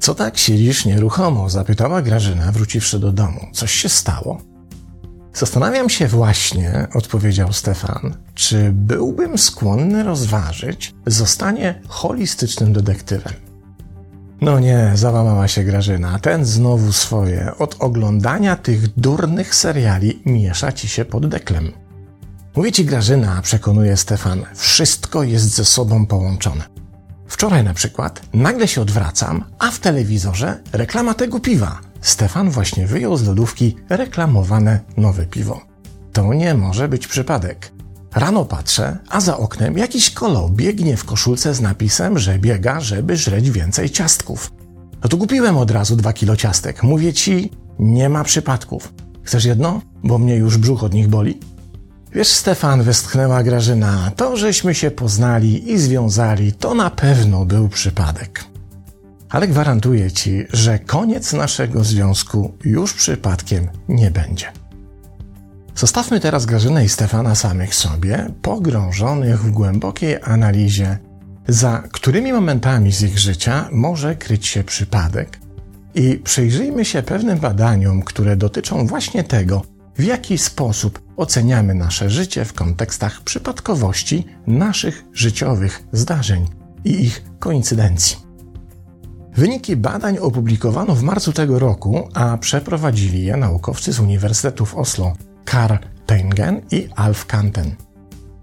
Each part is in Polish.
Co tak siedzisz nieruchomo? zapytała Grażyna, wróciwszy do domu. Coś się stało? Zastanawiam się właśnie, odpowiedział Stefan, czy byłbym skłonny rozważyć zostanie holistycznym detektywem. No nie, załamała się Grażyna. Ten znowu swoje. Od oglądania tych durnych seriali miesza ci się pod deklem. Mówi ci Grażyna, przekonuje Stefan, wszystko jest ze sobą połączone. Wczoraj na przykład nagle się odwracam, a w telewizorze reklama tego piwa. Stefan właśnie wyjął z lodówki reklamowane nowe piwo. To nie może być przypadek. Rano patrzę, a za oknem jakiś kolo biegnie w koszulce z napisem, że biega, żeby żreć więcej ciastków. No to kupiłem od razu dwa kilo ciastek. Mówię ci, nie ma przypadków. Chcesz jedno? Bo mnie już brzuch od nich boli. Wiesz, Stefan, westchnęła Grażyna, to żeśmy się poznali i związali, to na pewno był przypadek. Ale gwarantuję ci, że koniec naszego związku już przypadkiem nie będzie. Zostawmy teraz Grażynę i Stefana samych sobie, pogrążonych w głębokiej analizie, za którymi momentami z ich życia może kryć się przypadek, i przyjrzyjmy się pewnym badaniom, które dotyczą właśnie tego, w jaki sposób oceniamy nasze życie w kontekstach przypadkowości naszych życiowych zdarzeń i ich koincydencji. Wyniki badań opublikowano w marcu tego roku, a przeprowadzili je naukowcy z Uniwersytetów Oslo Karl Tengen i Alf Kanten.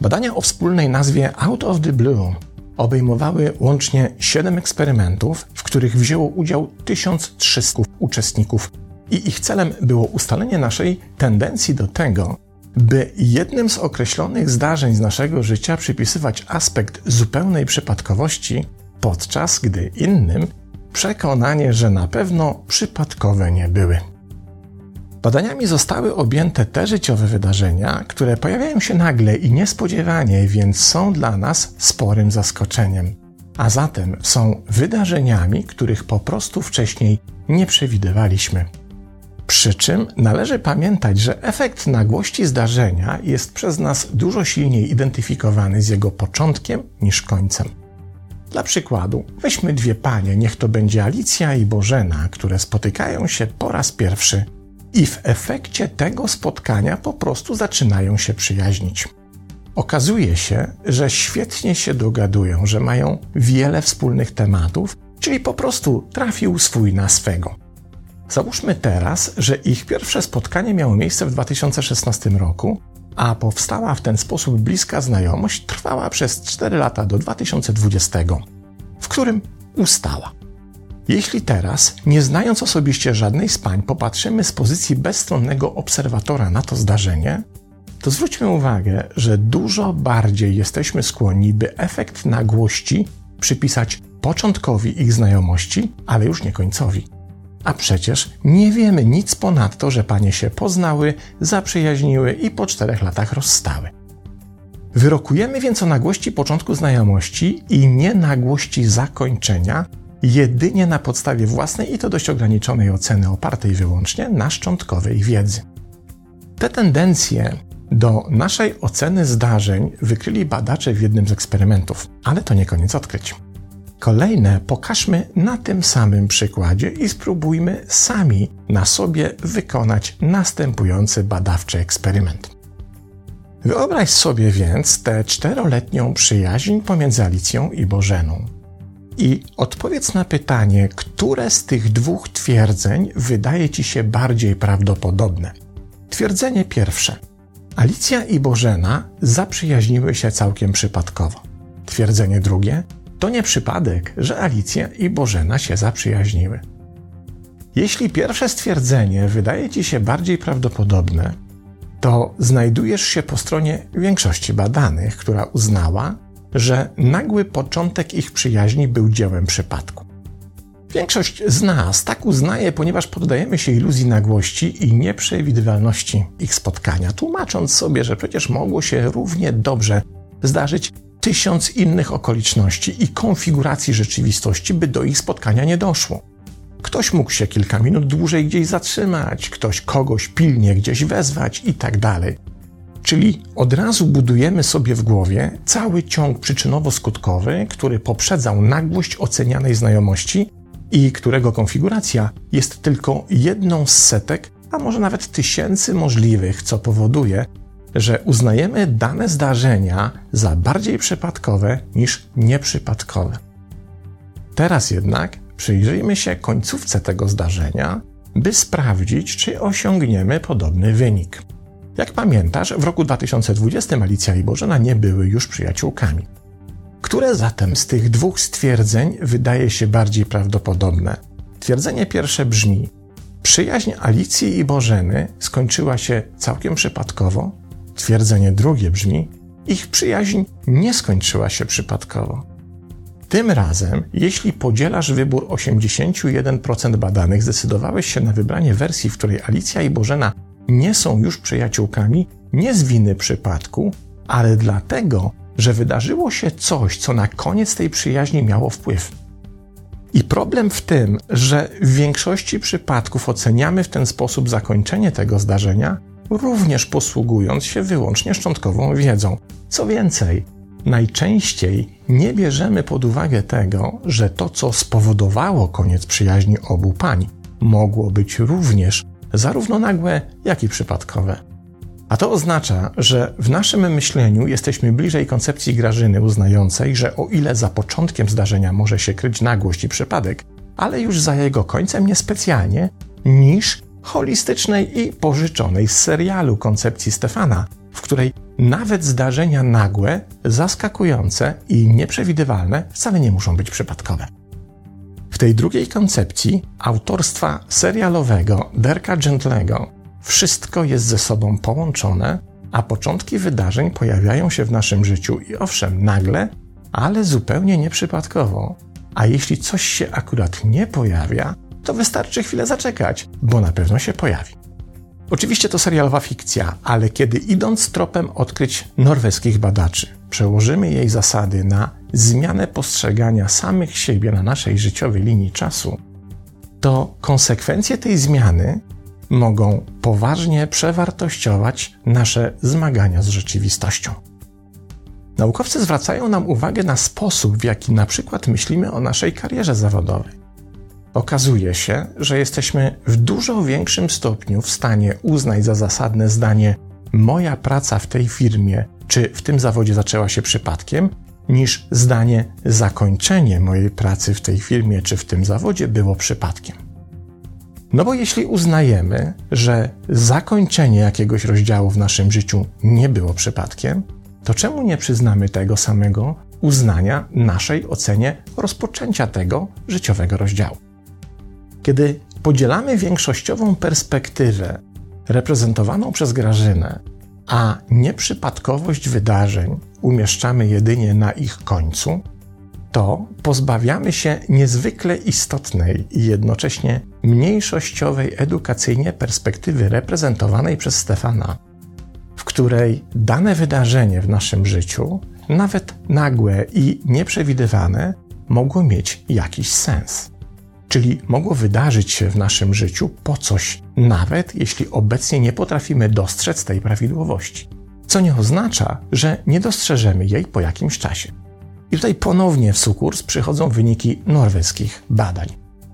Badania o wspólnej nazwie Out of the Blue obejmowały łącznie 7 eksperymentów, w których wzięło udział 1300 uczestników i ich celem było ustalenie naszej tendencji do tego, by jednym z określonych zdarzeń z naszego życia przypisywać aspekt zupełnej przypadkowości, podczas gdy innym przekonanie, że na pewno przypadkowe nie były. Badaniami zostały objęte te życiowe wydarzenia, które pojawiają się nagle i niespodziewanie, więc są dla nas sporym zaskoczeniem. A zatem są wydarzeniami, których po prostu wcześniej nie przewidywaliśmy. Przy czym należy pamiętać, że efekt nagłości zdarzenia jest przez nas dużo silniej identyfikowany z jego początkiem niż końcem. Dla przykładu, weźmy dwie panie, niech to będzie Alicja i Bożena, które spotykają się po raz pierwszy i w efekcie tego spotkania po prostu zaczynają się przyjaźnić. Okazuje się, że świetnie się dogadują, że mają wiele wspólnych tematów, czyli po prostu trafił swój na swego. Załóżmy teraz, że ich pierwsze spotkanie miało miejsce w 2016 roku, a powstała w ten sposób bliska znajomość trwała przez 4 lata do 2020, w którym ustała. Jeśli teraz, nie znając osobiście żadnej z pań, popatrzymy z pozycji bezstronnego obserwatora na to zdarzenie, to zwróćmy uwagę, że dużo bardziej jesteśmy skłonni, by efekt nagłości przypisać początkowi ich znajomości, ale już nie końcowi. A przecież nie wiemy nic ponadto, że panie się poznały, zaprzyjaźniły i po czterech latach rozstały. Wyrokujemy więc o nagłości początku znajomości i nie nagłości zakończenia, jedynie na podstawie własnej i to dość ograniczonej oceny opartej wyłącznie na szczątkowej wiedzy. Te tendencje do naszej oceny zdarzeń wykryli badacze w jednym z eksperymentów, ale to nie koniec odkryć. Kolejne pokażmy na tym samym przykładzie i spróbujmy sami na sobie wykonać następujący badawczy eksperyment. Wyobraź sobie więc tę czteroletnią przyjaźń pomiędzy Alicją i Bożeną. I odpowiedz na pytanie, które z tych dwóch twierdzeń wydaje ci się bardziej prawdopodobne. Twierdzenie pierwsze. Alicja i Bożena zaprzyjaźniły się całkiem przypadkowo. Twierdzenie drugie. To nie przypadek, że Alicja i Bożena się zaprzyjaźniły. Jeśli pierwsze stwierdzenie wydaje ci się bardziej prawdopodobne, to znajdujesz się po stronie większości badanych, która uznała, że nagły początek ich przyjaźni był dziełem przypadku. Większość z nas tak uznaje, ponieważ poddajemy się iluzji nagłości i nieprzewidywalności ich spotkania, tłumacząc sobie, że przecież mogło się równie dobrze zdarzyć tysiąc innych okoliczności i konfiguracji rzeczywistości, by do ich spotkania nie doszło. Ktoś mógł się kilka minut dłużej gdzieś zatrzymać, ktoś kogoś pilnie gdzieś wezwać i tak dalej. Czyli od razu budujemy sobie w głowie cały ciąg przyczynowo-skutkowy, który poprzedzał nagłość ocenianej znajomości i którego konfiguracja jest tylko jedną z setek, a może nawet tysięcy możliwych, co powoduje, że uznajemy dane zdarzenia za bardziej przypadkowe niż nieprzypadkowe. Teraz jednak przyjrzyjmy się końcówce tego zdarzenia, by sprawdzić, czy osiągniemy podobny wynik. Jak pamiętasz, w roku 2020 Alicja i Bożena nie były już przyjaciółkami. Które zatem z tych dwóch stwierdzeń wydaje się bardziej prawdopodobne? Twierdzenie pierwsze brzmi: Przyjaźń Alicji i Bożeny skończyła się całkiem przypadkowo. Twierdzenie drugie brzmi: Ich przyjaźń nie skończyła się przypadkowo. Tym razem, jeśli podzielasz wybór 81% badanych, zdecydowałeś się na wybranie wersji, w której Alicja i Bożena nie są już przyjaciółkami, nie z winy przypadku, ale dlatego, że wydarzyło się coś, co na koniec tej przyjaźni miało wpływ. I problem w tym, że w większości przypadków oceniamy w ten sposób zakończenie tego zdarzenia, również posługując się wyłącznie szczątkową wiedzą. Co więcej, najczęściej nie bierzemy pod uwagę tego, że to, co spowodowało koniec przyjaźni obu pań, mogło być również zarówno nagłe, jak i przypadkowe. A to oznacza, że w naszym myśleniu jesteśmy bliżej koncepcji Grażyny uznającej, że o ile za początkiem zdarzenia może się kryć nagłość i przypadek, ale już za jego końcem niespecjalnie, niż holistycznej i pożyczonej z serialu koncepcji Stefana, w której nawet zdarzenia nagłe, zaskakujące i nieprzewidywalne wcale nie muszą być przypadkowe. W tej drugiej koncepcji autorstwa serialowego Derka Gentlego wszystko jest ze sobą połączone, a początki wydarzeń pojawiają się w naszym życiu i owszem, nagle, ale zupełnie nieprzypadkowo. A jeśli coś się akurat nie pojawia, to wystarczy chwilę zaczekać, bo na pewno się pojawi. Oczywiście to serialowa fikcja, ale kiedy idąc tropem odkryć norweskich badaczy, przełożymy jej zasady na zmianę postrzegania samych siebie na naszej życiowej linii czasu, to konsekwencje tej zmiany mogą poważnie przewartościować nasze zmagania z rzeczywistością. Naukowcy zwracają nam uwagę na sposób, w jaki na przykład myślimy o naszej karierze zawodowej. Okazuje się, że jesteśmy w dużo większym stopniu w stanie uznać za zasadne zdanie: Moja praca w tej firmie czy w tym zawodzie zaczęła się przypadkiem, niż zdanie: Zakończenie mojej pracy w tej firmie czy w tym zawodzie było przypadkiem. No bo jeśli uznajemy, że zakończenie jakiegoś rozdziału w naszym życiu nie było przypadkiem, to czemu nie przyznamy tego samego uznania naszej ocenie rozpoczęcia tego życiowego rozdziału? Kiedy podzielamy większościową perspektywę reprezentowaną przez Grażynę, a nieprzypadkowość wydarzeń umieszczamy jedynie na ich końcu, to pozbawiamy się niezwykle istotnej i jednocześnie mniejszościowej edukacyjnie perspektywy reprezentowanej przez Stefana, w której dane wydarzenie w naszym życiu, nawet nagłe i nieprzewidywane, mogło mieć jakiś sens. Czyli mogło wydarzyć się w naszym życiu po coś, nawet jeśli obecnie nie potrafimy dostrzec tej prawidłowości. Co nie oznacza, że nie dostrzeżemy jej po jakimś czasie. I tutaj ponownie w sukurs przychodzą wyniki norweskich badań,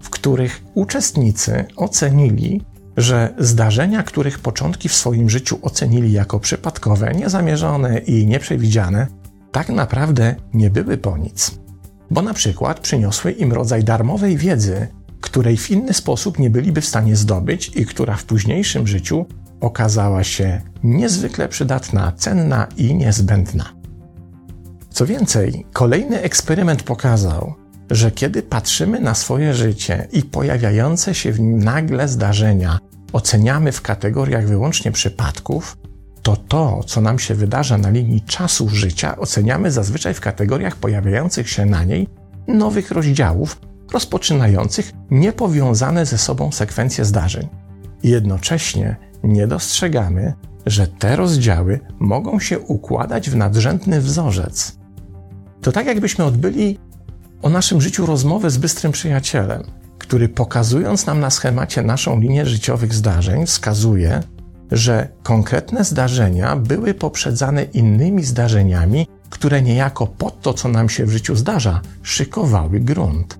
w których uczestnicy ocenili, że zdarzenia, których początki w swoim życiu ocenili jako przypadkowe, niezamierzone i nieprzewidziane, tak naprawdę nie były po nic. Bo na przykład przyniosły im rodzaj darmowej wiedzy, której w inny sposób nie byliby w stanie zdobyć i która w późniejszym życiu okazała się niezwykle przydatna, cenna i niezbędna. Co więcej, kolejny eksperyment pokazał, że kiedy patrzymy na swoje życie i pojawiające się w nim nagle zdarzenia oceniamy w kategoriach wyłącznie przypadków, to to, co nam się wydarza na linii czasu życia, oceniamy zazwyczaj w kategoriach pojawiających się na niej nowych rozdziałów, rozpoczynających niepowiązane ze sobą sekwencje zdarzeń. Jednocześnie nie dostrzegamy, że te rozdziały mogą się układać w nadrzędny wzorzec, to tak jakbyśmy odbyli o naszym życiu rozmowę z bystrym przyjacielem, który pokazując nam na schemacie naszą linię życiowych zdarzeń, wskazuje, że konkretne zdarzenia były poprzedzane innymi zdarzeniami, które niejako pod to, co nam się w życiu zdarza, szykowały grunt.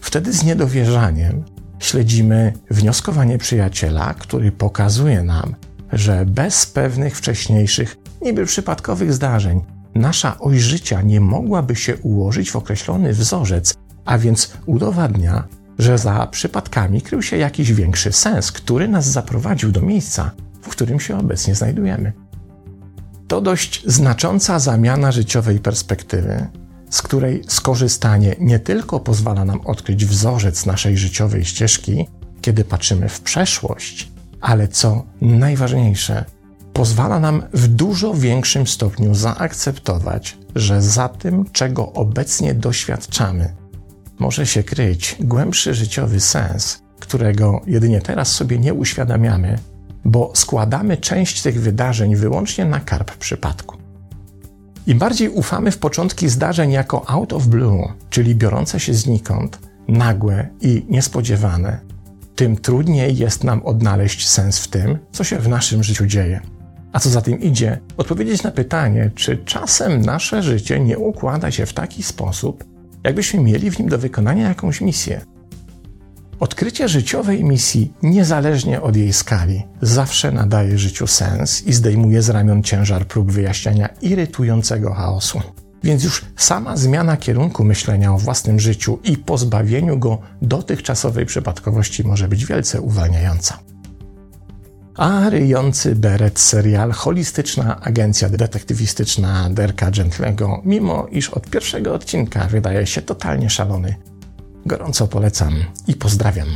Wtedy z niedowierzaniem śledzimy wnioskowanie przyjaciela, który pokazuje nam, że bez pewnych wcześniejszych, niby przypadkowych zdarzeń, nasza oś życia nie mogłaby się ułożyć w określony wzorzec, a więc udowadnia, że za przypadkami krył się jakiś większy sens, który nas zaprowadził do miejsca, w którym się obecnie znajdujemy. To dość znacząca zamiana życiowej perspektywy, z której skorzystanie nie tylko pozwala nam odkryć wzorzec naszej życiowej ścieżki, kiedy patrzymy w przeszłość, ale co najważniejsze, pozwala nam w dużo większym stopniu zaakceptować, że za tym, czego obecnie doświadczamy, może się kryć głębszy życiowy sens, którego jedynie teraz sobie nie uświadamiamy, bo składamy część tych wydarzeń wyłącznie na karp przypadku. Im bardziej ufamy w początki zdarzeń jako out of blue, czyli biorące się znikąd, nagłe i niespodziewane, tym trudniej jest nam odnaleźć sens w tym, co się w naszym życiu dzieje. A co za tym idzie, odpowiedzieć na pytanie, czy czasem nasze życie nie układa się w taki sposób, jakbyśmy mieli w nim do wykonania jakąś misję. Odkrycie życiowej misji, niezależnie od jej skali, zawsze nadaje życiu sens i zdejmuje z ramion ciężar prób wyjaśniania irytującego chaosu. Więc już sama zmiana kierunku myślenia o własnym życiu i pozbawieniu go dotychczasowej przypadkowości może być wielce uwalniająca. A ryjący beret serial holistyczna agencja detektywistyczna Derka Gentlego, mimo iż od pierwszego odcinka wydaje się totalnie szalony, gorąco polecam i pozdrawiam.